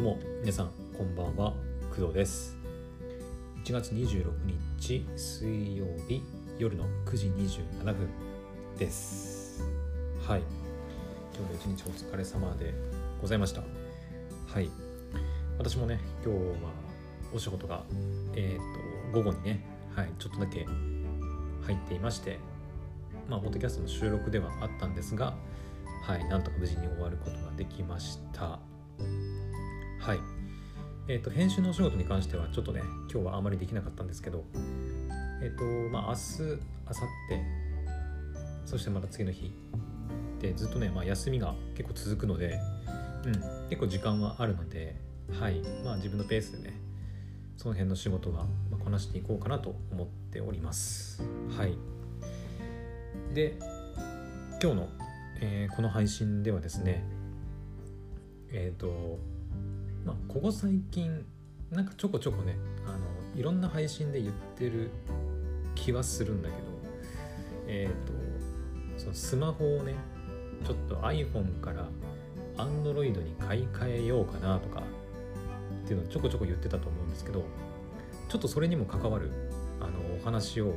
どうも皆さんこんばんは。工藤です。1月26日水曜日夜の9時27分です。はい。今日も一日お疲れ様でございました。はい。私もね今日はお仕事がえっ、と午後にねはいちょっとだけ入っていましてまあポッドキャストの収録ではあったんですがはいなんとか無事に終わることができました。はい。えっ、ー、と編集のお仕事に関してはちょっとね今日はあまりできなかったんですけどえっ、ー、とまあ明日明後日そしてまた次の日でずっとね、まあ、休みが結構続くので、うん、結構時間はあるのではい。まあ自分のペースでねその辺の仕事はこなしていこうかなと思っております。はい。で今日の、えー、この配信ではですねえっ、ー、とまあ、ここ最近なんかちょこちょこねあのいろんな配信で言ってる気はするんだけどえっ、ー、とそのスマホをねちょっと iPhone から Android に買い替えようかなとかっていうのをちょこちょこ言ってたと思うんですけどちょっとそれにも関わるあのお話を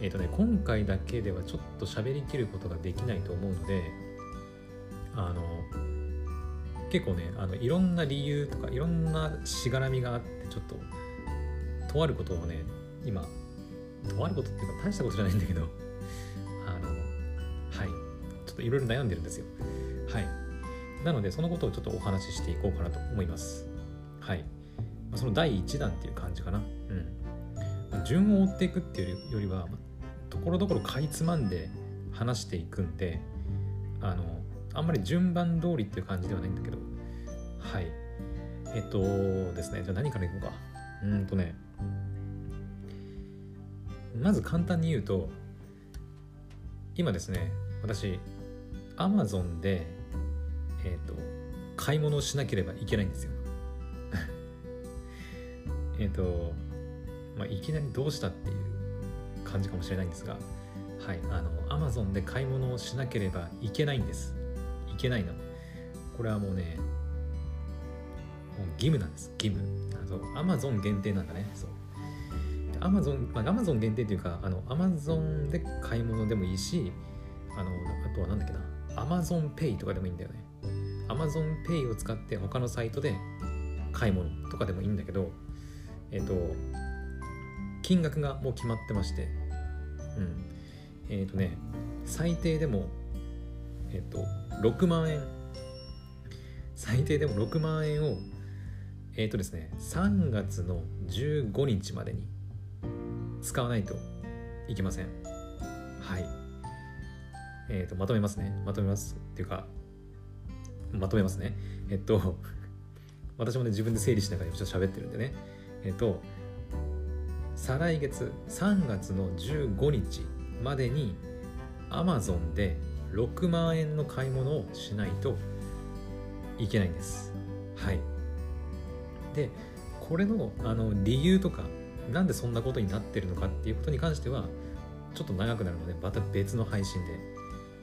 えっ、ー、とね今回だけではちょっと喋りきることができないと思うのであの結構ねあのいろんな理由とかいろんなしがらみがあってちょっととあることをね今とあることっていうか大したことじゃないんだけど あのはい。ちょっといろいろ悩んでるんですよ。はい。なのでそのことをちょっとお話ししていこうかなと思います。はい。その第1弾っていう感じかな。うん。順を追っていくっていうよりはところどころかいつまんで話していくんであのあんまり順番通りっていう感じではないんだけど。はい。えっとですね。じゃあ何からいこうか。うんとね。まず簡単に言うと今ですね私 Amazon でえっと買い物をしなければいけないんですよ。えっとまあいきなりどうしたっていう感じかもしれないんですが。はい。あの Amazon で買い物をしなければいけないんです。けないのこれはもうねもう義務なんです。義務。あそう。アマゾン限定なんだね。そう。アマゾン、まあ、アマゾン限定っていうかあのアマゾンで買い物でもいいしあのあとはなんだっけな。アマゾンペイとかでもいいんだよね。アマゾンペイを使って他のサイトで買い物とかでもいいんだけどえっ、と金額がもう決まってまして。うん。えっ、とね最低でもえっ、と6万円。最低でも6万円をえっ、ー、とですね3月の15日までに使わないといけません。はい。えっ、ー、とまとめますね。まとめます。っていうかまとめますね。えっと 私もね自分で整理しながらちょっと喋ってるんでね。えっと再来月3月の15日までに Amazon で6万円の買い物をしないといけないんです。はい。で、これのあの理由とか、なんでそんなことになってるのかっていうことに関しては、ちょっと長くなるので、また別の配信で、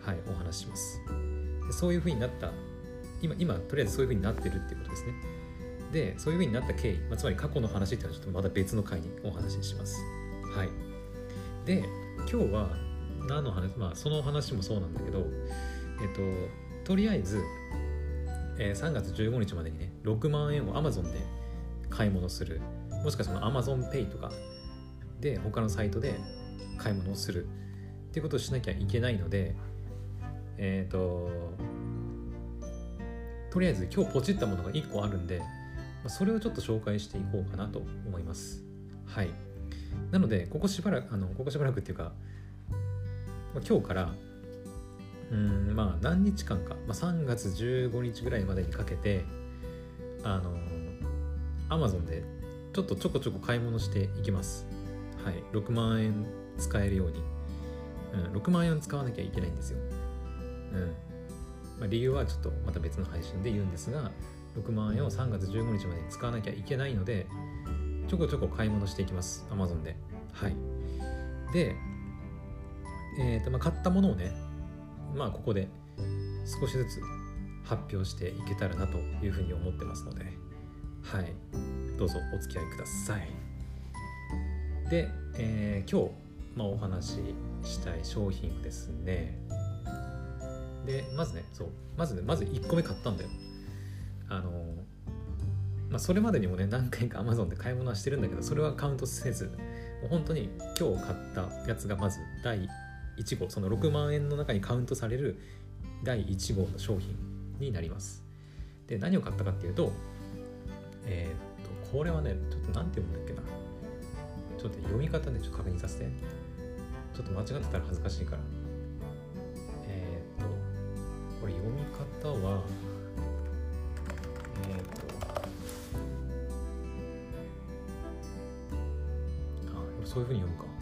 はい、お話しします。でそういうふうになった、今、今、とりあえずそういうふうになってるっていうことですね。で、そういうふうになった経緯、まあ、つまり過去の話っていうのはちょっとまた別の回にお話しします。はい。で、今日は何の話まあその話もそうなんだけどえっととりあえず、えー、3月15日までにね6万円を Amazon で買い物する。もしくはその AmazonPay とかで他のサイトで買い物をする。っていうことをしなきゃいけないのでえっ、ー、ととりあえず今日ポチったものが1個あるんでそれをちょっと紹介していこうかなと思います。はい。なのでここしばらくあのここしばらくっていうか今日からうんまあ何日間か、まあ、3月15日ぐらいまでにかけてあの Amazon でちょっとちょこちょこ買い物していきます。はい。6万円使えるように、うん、6万円使わなきゃいけないんですよ。うん。まあ、理由はちょっとまた別の配信で言うんですが6万円を3月15日までに使わなきゃいけないのでちょこちょこ買い物していきます。Amazon で。はい。でえーとまあ、買ったものをねまあここで少しずつ発表していけたらなというふうに思ってますのではい。どうぞお付き合いください。で、えー、今日、まあ、お話ししたい商品ですね。でまずねそうまずねまず1個目買ったんだよ。あのまあ、それまでにもね何回か Amazon で買い物はしてるんだけどそれはカウントせず。もう本当に今日買ったやつがまず第1号その6万円の中にカウントされる第1号の商品になります。で何を買ったかっていうとえー、っとこれはねちょっと何て読むんだっけな。ちょっと読み方ねちょっと確認させて。ちょっと間違ってたら恥ずかしいから。えー、っとこれ読み方はえー、っとあそういうふうに読むか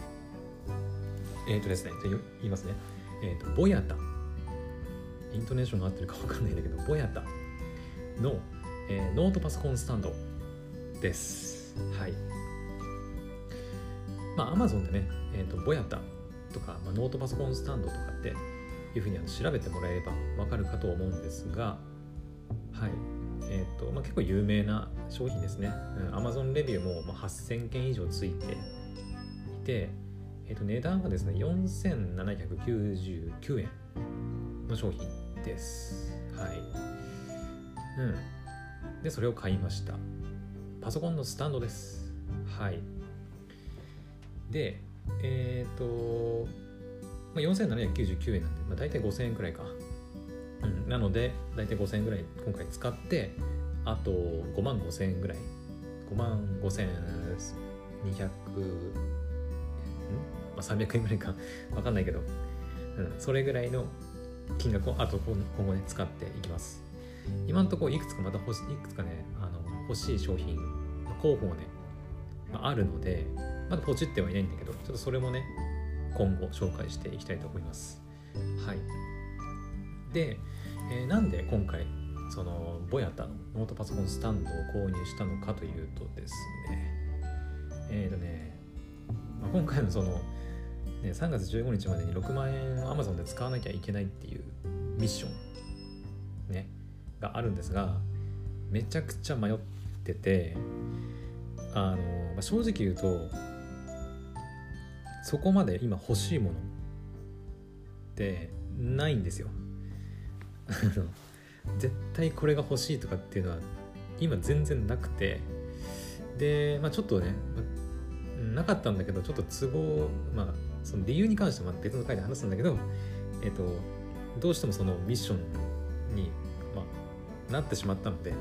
えー、とですねじゃ言いますね。えっとボヤタ。イントネーションが合ってるか分かんないんだけどボヤタ。の、えー、ノートパソコンスタンドです。はい。まあ Amazon でね、えーと、ボヤタとか、まあ、ノートパソコンスタンドとかっていうふうにあの調べてもらえればわかるかと思うんですがはい。えーとまあ、結構有名な商品ですね、うん、Amazon レビューも、まあ、8000件以上ついていて、えー、と値段がですね4799円の商品です。はい。うん。でそれを買いました。パソコンのスタンドです。はい。でえっ、ー、と、まあ、4799円なんで、まあ、大体5000円くらいか、うん、なので大体5000円ぐらい今回使ってあと5万5000円ぐらい。5万5200、まあ、300円ぐらいかわかんないけど、うん、それぐらいの金額をあと今後ね使っていきます。今のところいくつかまた欲しいくつかねあの欲しい商品候補がね、まあ、あるのでまだポチってはいないんだけどちょっとそれもね今後紹介していきたいと思います。はい。で、えー、なんで今回そのボヤタのノートパソコンスタンドを購入したのかというとですね。えっ、ー、とね、まあ、今回のその、ね、3月15日までに6万円を Amazon で使わなきゃいけないっていうミッションねがあるんですがめちゃくちゃ迷っててあの、まあ、正直言うとそこまで今欲しいものってないんですよ。絶対これが欲しいとかっていうのは今全然なくてで、まあ、ちょっとね、なかったんだけどちょっと都合まあその理由に関しては別の回で話すんだけどえっ、とどうしてもそのミッションに、まあ、なってしまったので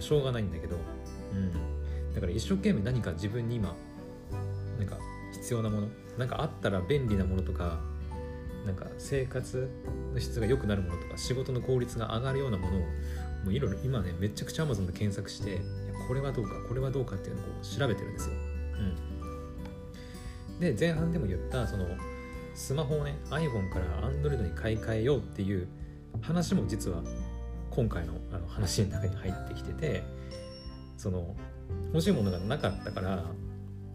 しょうがないんだけど、うん、だから一生懸命何か自分に今なんか必要なものなんかあったら便利なものとかなんか生活の質が良くなるものとか仕事の効率が上がるようなものをもういろいろ今ねめちゃくちゃ Amazon で検索していやこれはどうかこれはどうかっていうのをこう調べてるんですよ。うん、で前半でも言ったそのスマホをね iPhone から Android に買い替えようっていう話も実は今回のあの話の中に入ってきててその欲しいものがなかったから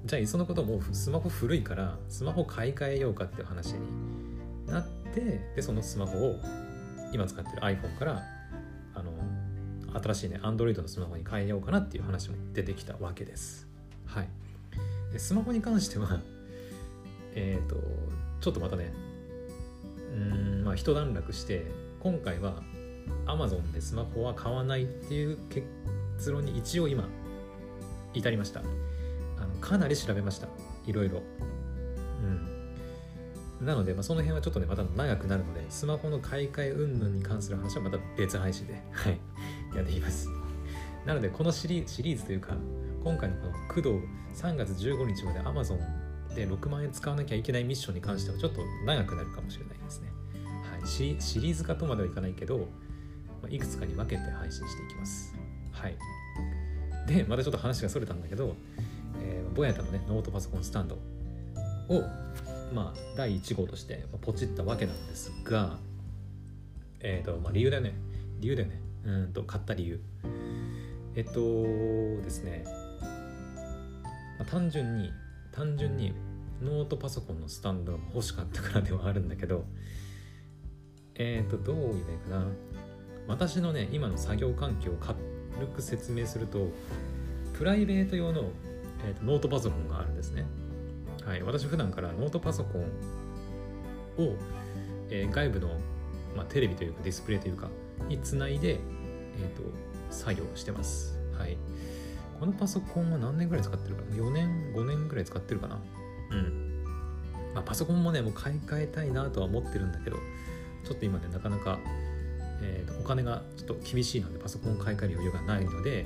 じゃあいっそのこともうスマホ古いからスマホ買い替えようかっていう話になってでそのスマホを今使ってる iPhone からあの新しいね Android のスマホに変えようかなっていう話も出てきたわけです。はい。スマホに関しては えっ、とちょっとまたねうんまあ一段落して今回は Amazon でスマホは買わないっていう結論に一応今至りました。あのかなり調べました。いろいろ。うん。なので、まあ、その辺はちょっとねまた長くなるのでスマホの買い替え云々に関する話はまた別配信ではいやっていきます。なのでこのシリシリーズというか今回のこの工藤3月15日まで Amazon で6万円使わなきゃいけないミッションに関してはちょっと長くなるかもしれないですね、はい、シシリーズ化とまではいかないけど、まあ、いくつかに分けて配信していきます。はい。でまたちょっと話がそれたんだけどえー、ボヤタのねノートパソコンスタンドをまあ第1号としてポチったわけなんですがえっ、ー、とまあ理由だよね。理由だよね。うんと買った理由。えっとですね、あ、単純に単純にノートパソコンのスタンドが欲しかったからではあるんだけどえっ、ー、とどう言えばいいかな私のね今の作業環境を軽く説明するとプライベート用の、えーと、ノートパソコンがあるんですね。はい、私普段からノートパソコンを、えー、外部の、まあ、テレビというかディスプレイというかにつないで、えーと、作業してます。はい。このパソコンは何年ぐらい使ってるかな ?4 年、5年ぐらい使ってるかな？うん。まあ、パソコンもね、もう買い替えたいなとは思ってるんだけど、ちょっと今ね、なかなか、えーと、お金がちょっと厳しいので、パソコンを買い替える余裕がないので、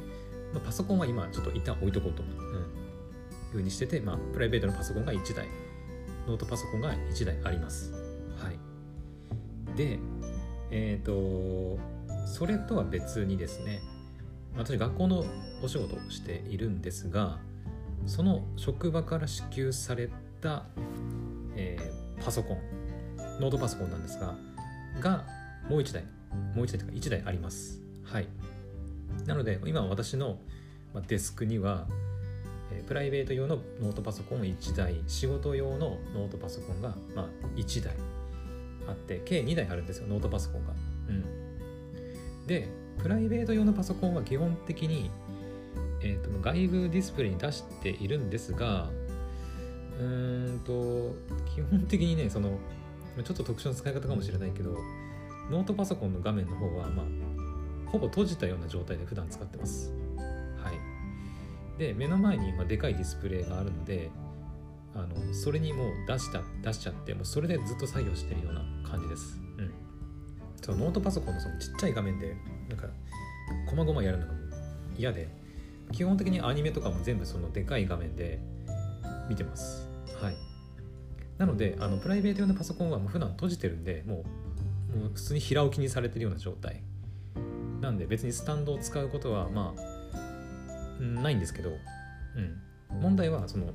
まあ、パソコンは今ちょっと一旦置いとこうと、うん、いうふうにしてて、まあ、プライベートのパソコンが1台、ノートパソコンが1台あります。はい。で、えっ、ー、と、それとは別にですね、私学校のお仕事をしているんですがその職場から支給された、えー、パソコンノートパソコンなんですががもう1台もう1台というか1台あります。はい。なので今私のデスクにはプライベート用のノートパソコン1台仕事用のノートパソコンが、ま、1台あって計2台あるんですよノートパソコンが。うん、でプライベート用のパソコンは基本的に、えーと、外部ディスプレイに出しているんですがうーんと基本的にねそのちょっと特殊な使い方かもしれないけどノートパソコンの画面の方はまあほぼ閉じたような状態で普段使ってます。はい。で、目の前にまでかいディスプレイがあるので、あのそれにもう出した出しちゃってもうそれでずっと作業してるような感じです。うん。そのノートパソコンのそのちっちゃい画面でなんか細々やるのが嫌で基本的にアニメとかも全部そのでかい画面で見てます。はい。なのであのプライベート用のパソコンはもう普段閉じてるんでもうもう普通に平置きにされてるような状態。なんで別にスタンドを使うことはまあないんですけど、うん、問題はその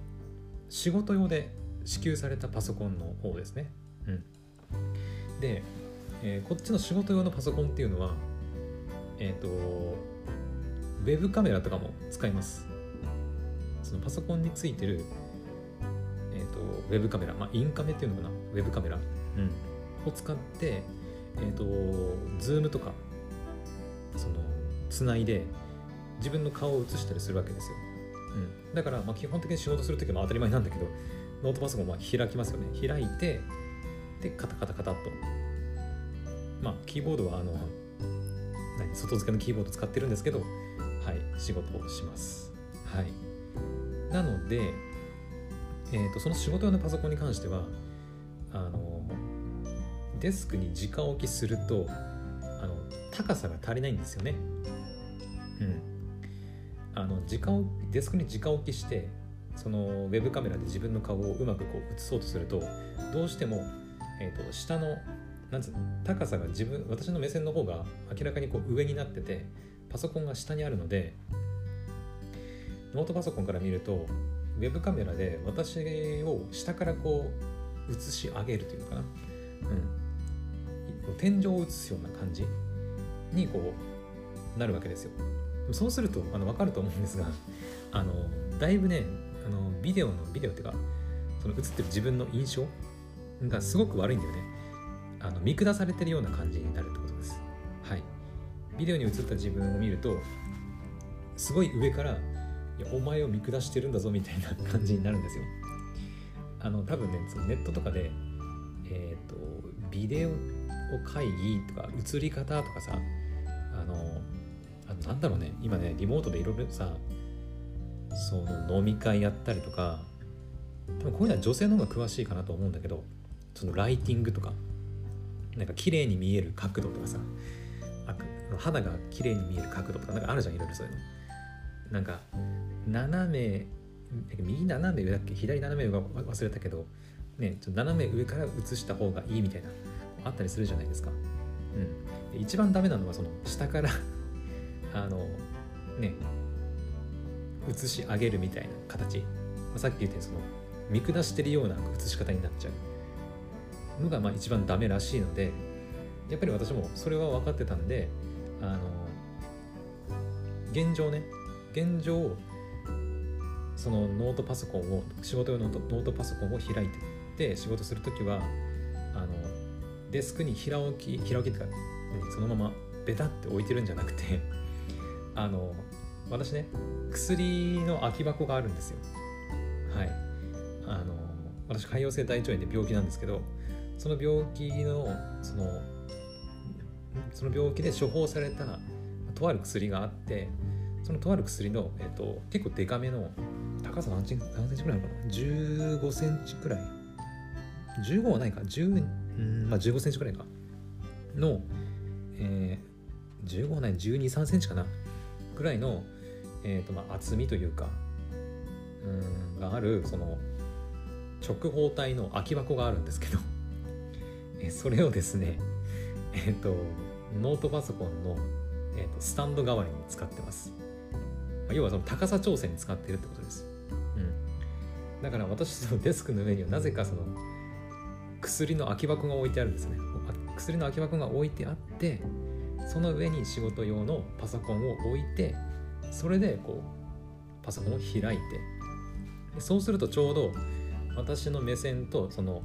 仕事用で支給されたパソコンの方ですね、うん、で、えー、こっちの仕事用のパソコンっていうのはえっ、ー、とウェブカメラとかも使います。そのパソコンについてるえっ、ー、とウェブカメラまあインカメっていうのかな？ウェブカメラ、うん、を使ってえっ、ー、と Zoom とかそのつないで自分の顔を映したりするわけですよ、うん、だからまあ基本的に仕事する時も当たり前なんだけどノートパソコンは開きますよね。開いてでカタカタカタっと。まあキーボードはあの何？外付けのキーボード使ってるんですけどはい仕事をします。はい。なので、えーと、その仕事用のパソコンに関してはあのデスクに直置きするとあの高さが足りないんですよね。うん。あの直デスクに直置きしてそのウェブカメラで自分の顔をうまくこう映そうとするとどうしても、えーと下のなんつうの高さが自分私の目線の方が明らかにこう上になっててパソコンが下にあるのでノートパソコンから見るとウェブカメラで私を下からこう映し上げるというのかな、うん、天井を映すような感じにこうなるわけですよ。そうするとあの分かると思うんですが あのだいぶねあのビデオのビデオっていうかその映ってる自分の印象がすごく悪いんだよね。あの見下されてるような感じになると。ビデオに映った自分を見るとすごい上からいやお前を見下してるんだぞみたいな感じになるんですよ。あの多分ねネットとかでえっ、ー、とビデオ会議とか映り方とかさあのあなんだろうね今ねリモートでいろいろさその飲み会やったりとか多分こういうのは女性の方が詳しいかなと思うんだけどそのライティングとかなんか綺麗に見える角度とかさ肌が綺麗に見える角度とかなんかあるじゃんいろいろそういうの。なんか斜め右斜め上だっけ？左斜め上が忘れたけどねちょっと斜め上から映した方がいいみたいなあったりするじゃないですか。うん。一番ダメなのはその下から あのね映し上げるみたいな形、まあ、さっき言ったようにその見下してるような映し方になっちゃう。のがまあ一番ダメらしいのでやっぱり私もそれは分かってたんであの現状ね。現状そのノートパソコンを仕事用のノートパソコンを開いてて仕事する時はあのデスクに平置き平置きってかそのままベタって置いてるんじゃなくて あの私ね薬の空き箱があるんですよ。はい。あの私潰瘍性大腸炎で病気なんですけどその病気のそのその病気で処方されたとある薬があってそのとある薬の、えーと、結構デカめの高さ何センチくらいかな？15センチくらい。15はないか。10うんまあ15センチくらいか。の、えー、15はない12、3センチかな？ぐらいの、えーとまあ、厚みというかうんがあるその直方体の空き箱があるんですけど。それをですねえっ、とノートパソコンの、えーと、スタンド代わりに使ってます。要はその高さ調整に使ってるってことです。うん、だから私のデスクの上にはなぜかその薬の空き箱が置いてあるんですね。薬の空き箱が置いてあってその上に仕事用のパソコンを置いてそれでこうパソコンを開いてそうするとちょうど私の目線とその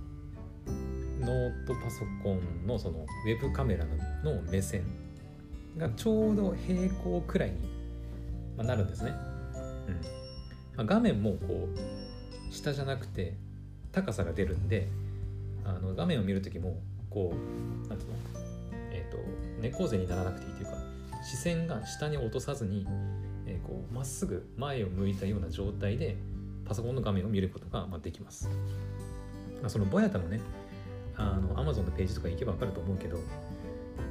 ノートパソコンのそのウェブカメラの目線がちょうど平行くらいになるんですね。うんまあ、画面もこう下じゃなくて高さが出るんであの画面を見る時もこうなんていうのえっ、ー、と猫背にならなくていいというか視線が下に落とさずにえー、こうまっすぐ前を向いたような状態でパソコンの画面を見ることが、ま、できます。まあ、そのボヤタのねあの Amazon のページとか行けば分かると思うけど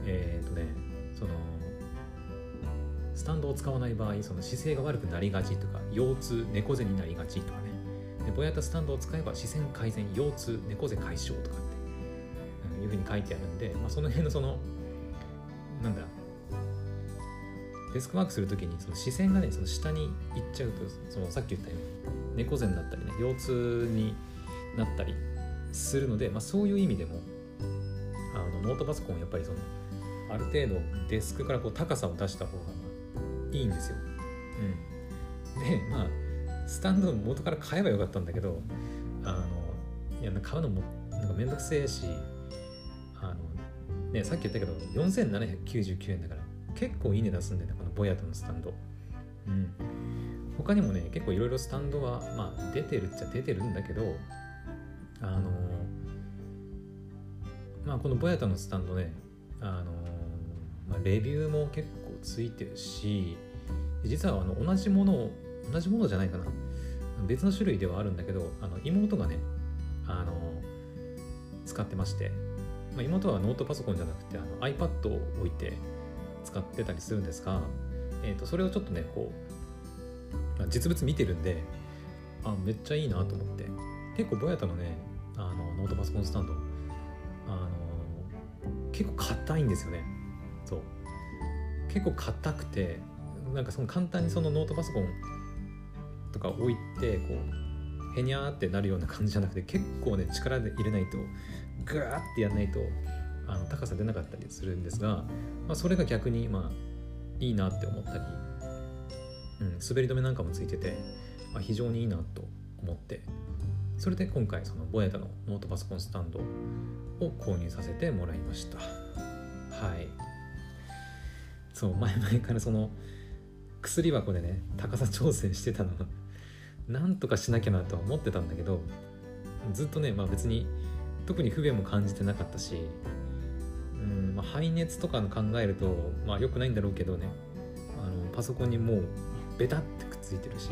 えっ、とねそのスタンドを使わない場合その姿勢が悪くなりがちとか腰痛猫背になりがちとかね。でぼやったスタンドを使えば視線改善腰痛猫背解消とかっていうふうに書いてあるんで、まあ、その辺のそのなんだデスクワークするときにその視線がねその下に行っちゃうとそのさっき言ったように猫背になったりね腰痛になったりするので、まあ、そういう意味でもあのノートパソコンやっぱりそのある程度デスクからこう高さを出した方がいいんですよ。うん、でまあスタンドの元から買えばよかったんだけどあのいや買うのもなんかめんどくせえしあの、ね、さっき言ったけど4799円だから結構いい値段すんだよねこのボヤトのスタンド。うん、他にもね結構いろいろスタンドはまあ出てるっちゃ出てるんだけどあのまあこのボヤタのスタンドねあの、まあ、レビューも結構ついてるし実はあの同じものを同じものじゃないかな。別の種類ではあるんだけどあの妹がねあの使ってまして、まあ、妹はノートパソコンじゃなくてあの iPad を置いて使ってたりするんですが、えー、とそれをちょっとねこう、まあ、実物見てるんであめっちゃいいなと思って。結構ボヤタのねあのノートパソコンスタンド。あの結構硬いんですよね。そう。結構硬くてなんかその簡単にそのノートパソコンとか置いてこうへにゃーってなるような感じじゃなくて結構ね力で入れないとグワーってやんないとあの高さ出なかったりするんですが、まあ、それが逆にまあいいなって思ったり、うん、滑り止めなんかもついてて、まあ、非常にいいなと思ってそれで今回そのボヤタのノートパソコンスタンドを購入させてもらいました。はい。そう前々からその薬箱でね高さ調整してたのはなんとかしなきゃなとは思ってたんだけどずっとねまあ別に特に不便も感じてなかったしうんまあ排熱とかの考えるとまあ良くないんだろうけどねあのパソコンにもうベタってくっついてるし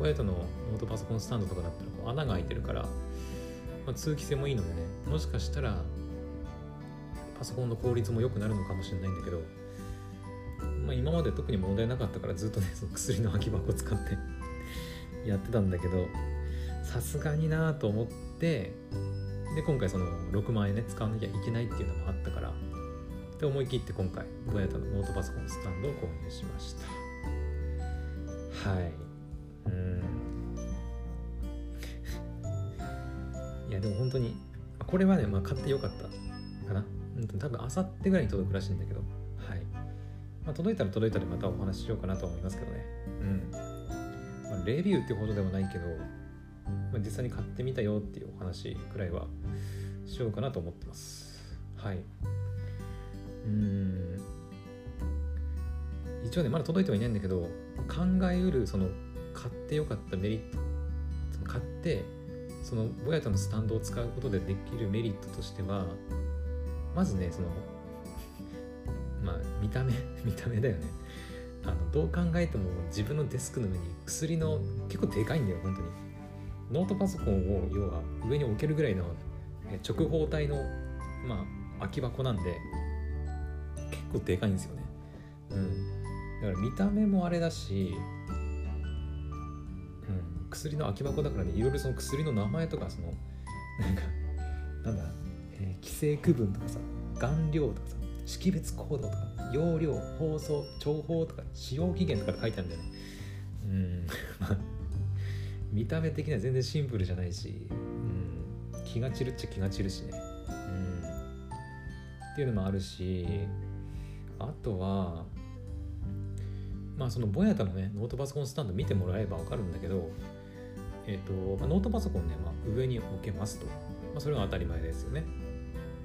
ボヤトのノートパソコンスタンドとかだったらこう穴が開いてるから、まあ、通気性もいいのでねもしかしたらパソコンの効率も良くなるのかもしれないんだけど、まあ、今まで特に問題なかったからずっとねその薬の空き箱を使ってやってたんだけどさすがになと思ってで今回その6万円ね使わなきゃいけないっていうのもあったからで思い切って今回ボヤタのノートパソコンスタンドを購入しました。はい。うん。いやでも本当にこれはね、まあ、買ってよかったかな、多分あさってぐらいに届くらしいんだけど。はい、まあ、届いたら届いたでまたお話ししようかなと思いますけどね。うん、まあ、レビューってほどでもないけど、まあ、実際に買ってみたよっていうお話くらいはしようかなと思ってます。はい。うん。一応ねまだ届いてはいないんだけど考えうるその買ってよかったメリット買ってそのボヤタのスタンドを使うことでできるメリットとしてはまずねその まあ見た目 見た目だよね。あのどう考えても自分のデスクの上に薬の結構でかいんだよ本当に。ノートパソコンを要は上に置けるぐらいの直方体のまあ空き箱なんで結構でかいんですよね。うん。だから見た目もあれだし、薬の空き箱だからねいろいろその薬の名前とかそのなんかなんだ、えー、規制区分とかさ顔料とかさ識別コードとか容量放送情報とか使用期限とか書いてあるんだよね。うん まあ見た目的には全然シンプルじゃないし、うん、気が散るっちゃ気が散るしね、うん、っていうのもあるしあとはまあそのボヤタのねノートパソコンスタンド見てもらえば分かるんだけどえ、ー、と、まあ、ノートパソコンね、まあ、上に置けますと、まあ、それは当たり前ですよね。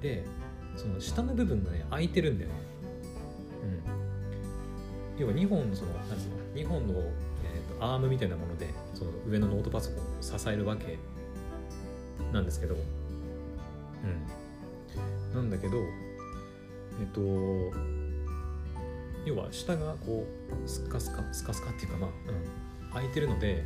でその下の部分がね空いてるんだよね。うん。要は2本のその何ですか2本の、えーと、アームみたいなものでその上のノートパソコンを支えるわけなんですけど。うん。なんだけどえっ、ー、と要は下がこうスカスカスカスカっていうかまあ、うん、空いてるので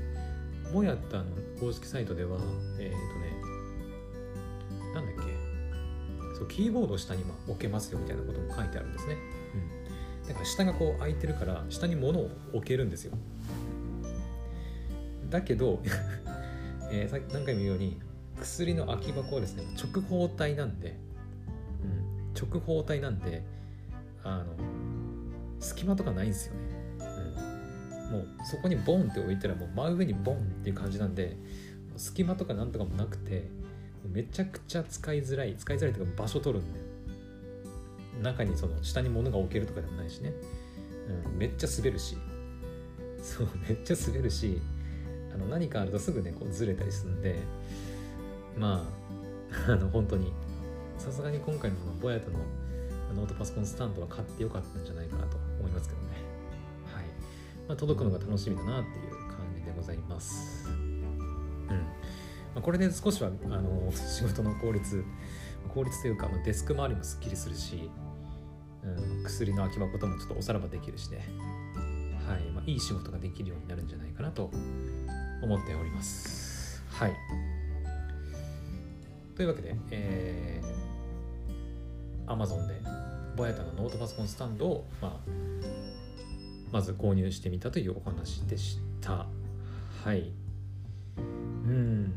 もやったの公式サイトではえっ、ー、とねなんだっけそうキーボード下に置けますよみたいなことも書いてあるんですね、うん、だから下がこう空いてるから下に物を置けるんですよ。だけど えー、さっき何回も言うように薬の空き箱はですね直方体なんで、うん、直方体なんであの隙間とかないんですよね、もうそこにボンって置いたらもう真上にボンっていう感じなんで隙間とかなんとかもなくてめちゃくちゃ使いづらい使いづらいというか場所取るんで中にその下に物が置けるとかでもないしね、うん、めっちゃ滑るし。そうめっちゃ滑るしあの何かあるとすぐねこうずれたりするんでまあ あの本当にさすがに今回のこのボヤトのノートパソコンスタンドは買ってよかったんじゃないかなと思いますけどね、まあ、届くのが楽しみだなっていう感じでございますうんまあ、これで少しはあの仕事の効率効率というか、まあ、デスク周りもすっきりするし、うん、薬の空き箱ともちょっとおさらばできるしね、はいまあ、いい仕事ができるようになるんじゃないかなと思っております。はい。というわけで、えー、Amazon でボヤタのノートパソコンスタンドを、まあ、まず購入してみたというお話でした。はい。うん。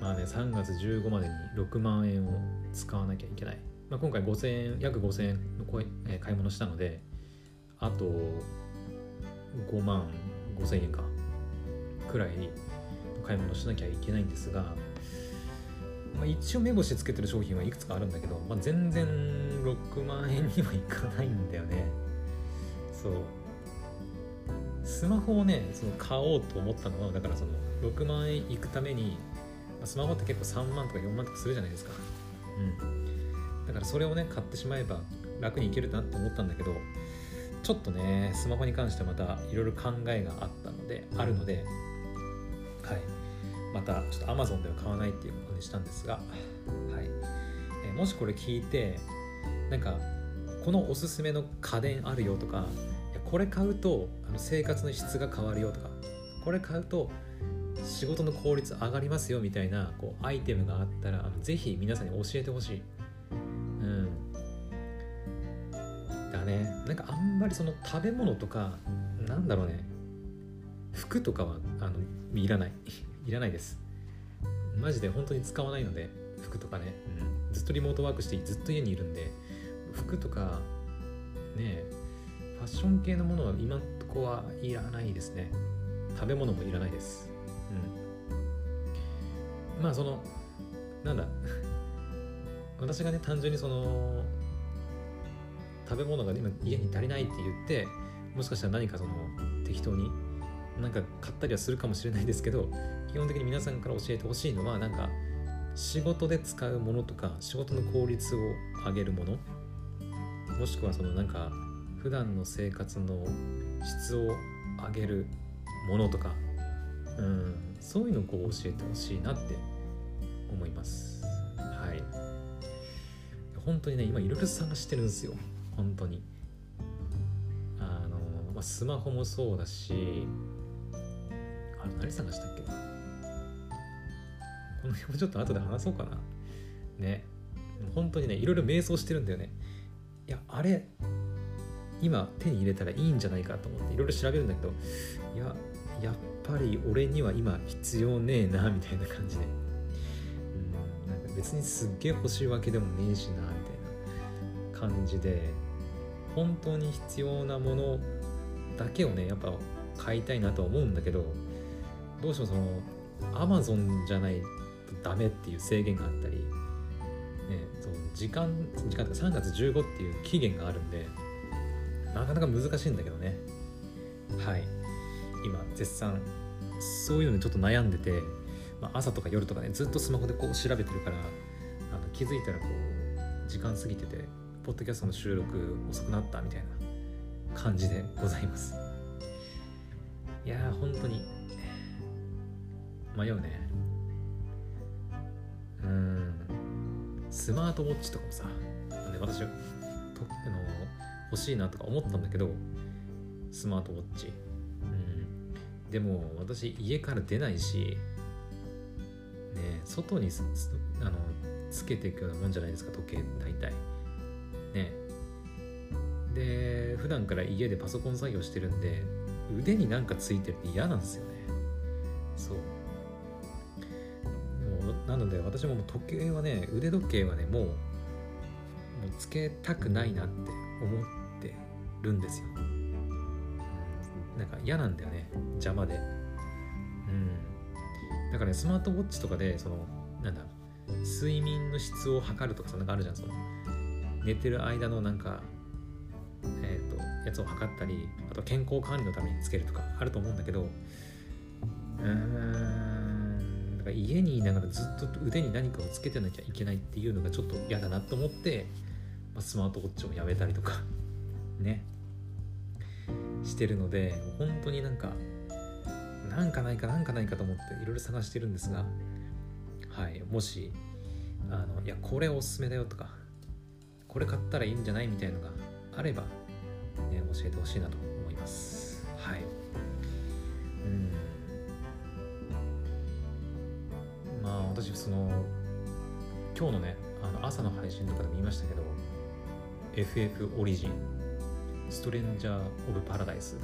まあね、3月15までに6万円を使わなきゃいけない。まあ、今回5000円、約5000円の買い物したので、あと5万5000円かくらい買い物しなきゃいけないんですが、まあ、一応目星つけてる商品はいくつかあるんだけど、まあ、全然6万円にはいかないんだよねそう。スマホをねその買おうと思ったのはだからその6万円いくためにスマホって結構3万とか4万とかするじゃないですか。うん。だからそれをね買ってしまえば楽にいけるなって思ったんだけどちょっとねスマホに関してまたいろいろ考えがあったのであるのではい。またちょっと Amazon では買わないっていうことにしたんですが、はい。え、もしこれ聞いてなんかこのおすすめの家電あるよとかこれ買うとあの生活の質が変わるよとかこれ買うと仕事の効率上がりますよみたいなこうアイテムがあったらあのぜひ皆さんに教えてほしい。うん。だね。なんかあんまりその食べ物とかなんだろうね。服とかはあのいらない。いらないです。マジで本当に使わないので服とかね、うん、ずっとリモートワークしてずっと家にいるんで服とかねァッション系のものは今んとこはいらないですね。食べ物もいらないです。うん。まあそのなんだ。私がね単純にその食べ物が今家に足りないって言ってもしかしたら何かその適当になんか買ったりはするかもしれないですけど基本的に皆さんから教えてほしいのはなんか仕事で使うものとか仕事の効率を上げるもの。もしくはそのなんか普段の生活の質を上げるものとか、うん、そういうのをこう教えてほしいなって思います。はい。本当にね今いろいろ探してるんですよ。本当に。あの、まあ、スマホもそうだしあれ何探したっけ？この辺もちょっと後で話そうかな。ね。本当にねいろいろ迷走してるんだよね。いやあれ今手に入れたらいいんじゃないかと思っていろいろ調べるんだけどいややっぱり俺には今必要ねえなみたいな感じで。うんなんか別にすっげえ欲しいわけでもねえしなみたいな感じで本当に必要なものだけをねやっぱ買いたいなと思うんだけどどうしてもそのアマゾンじゃないとダメっていう制限があったり、ね、その時間時間3月15っていう期限があるんでなかなか難しいんだけどね。はい。今絶賛。そういうのにちょっと悩んでて、まあ、朝とか夜とかねずっとスマホでこう調べてるからあの気づいたらこう時間過ぎててポッドキャストの収録遅くなったみたいな感じでございます。いやー本当に。迷うね。うん。スマートウォッチとかもさ、ね、私とあの欲しいなとか思ったんだけどスマートウォッチ、うん、でも私家から出ないしね外にあのつけていくようなもんじゃないですか時計大体。ね。で普段から家でパソコン作業してるんで腕になんかついてるって嫌なんですよね。そう。なので私も時計はね腕時計はねもうもうつけたくないなって思ってるんですよ。なんか嫌なんだよね邪魔で。うん。だからねスマートウォッチとかでそのなんだ睡眠の質を測るとかそんなのあるじゃんその寝てる間のなんかえっ、ー、とやつを測ったりあと健康管理のためにつけるとかあると思うんだけどうーんだから家にいながらずっと腕に何かをつけてなきゃいけないっていうのがちょっと嫌だなと思って、まあ、スマートウォッチをやめたりとかね。してるので本当になんかなんかないかなんかないかと思っていろいろ探してるんですがはいもしあのいやこれおすすめだよとかこれ買ったらいいんじゃないみたいのがあれば、ね、教えてほしいなと思います。はい。うん。まあ私その今日のねあの朝の配信とかで見ましたけど FF オリジン。ストレンジャー・オブ・パラダイス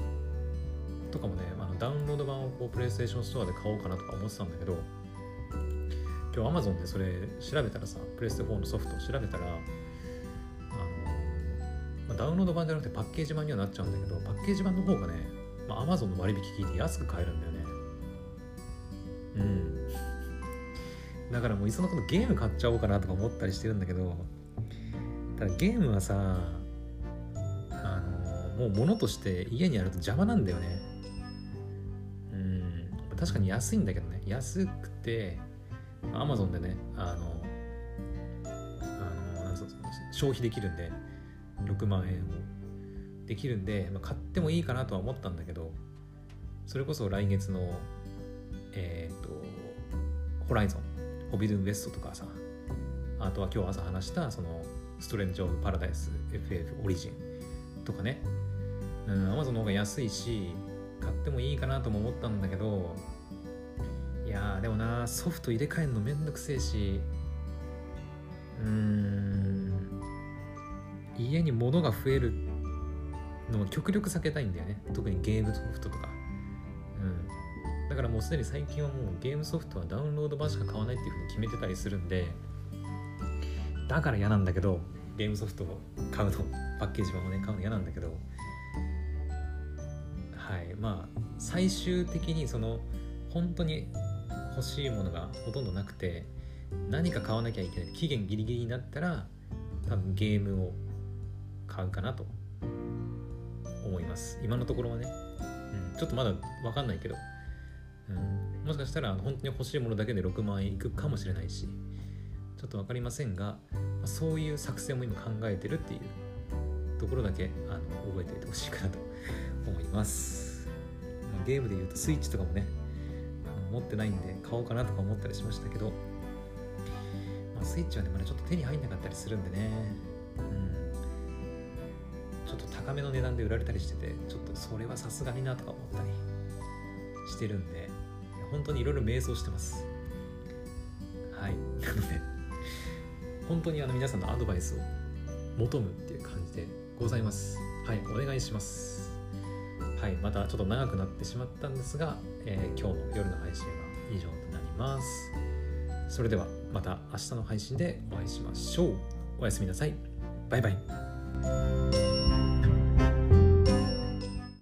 とかもねあのダウンロード版をこうプレイステーションストアで買おうかなとか思ってたんだけど今日 Amazon でそれ調べたらさプレイステ4のソフトを調べたらあのダウンロード版じゃなくてパッケージ版にはなっちゃうんだけどパッケージ版の方がね、まあ、Amazon の割引聞いて安く買えるんだよね。うん。だからもういっそのことゲーム買っちゃおうかなとか思ったりしてるんだけどただゲームはさもう物として家にあると邪魔なんだよね。うん。確かに安いんだけどね。安くて Amazon でねあのあの消費できるんで6万円を。できるんで、まあ、買ってもいいかなとは思ったんだけどそれこそ来月のえっ、ー、とホライゾンホビドゥンウエストとかさあとは今日朝話したそのストレンジ・オブ・パラダイス FF オリジンとかね。うん Amazon の方が安いし買ってもいいかなとも思ったんだけどいやでもなソフト入れ替えるのめんどくせえしうーん家に物が増えるのを極力避けたいんだよね。特にゲームソフトとか。うん。だからもうすでに最近はもうゲームソフトはダウンロード版しか買わないっていうふうに決めてたりするんでだから嫌なんだけどゲームソフトを買うの。パッケージ版をね買うの嫌なんだけどはい。まあ最終的にその本当に欲しいものがほとんどなくて何か買わなきゃいけない期限ギリギリになったら多分ゲームを買うかなと思います。今のところはね、うん、ちょっとまだ分かんないけど、うん、もしかしたら本当に欲しいものだけで6万円いくかもしれないしちょっと分かりませんがそういう作戦も今考えてるっていうところだけあの覚えておいてほしいかなと思います、ゲームでいうとスイッチとかもね持ってないんで買おうかなとか思ったりしましたけど、まあ、スイッチはねまだちょっと手に入んなかったりするんでね。うん。ちょっと高めの値段で売られたりしててちょっとそれはさすがになとか思ったりしてるんで本当にいろいろ迷走してます。はい。なので本当にあの皆さんのアドバイスを求むっていう感じでございます。はいお願いします。はいまたちょっと長くなってしまったんですが、えー、今日の夜の配信は以上となります。それではまた明日の配信でお会いしましょう。おやすみなさい。バイバイ。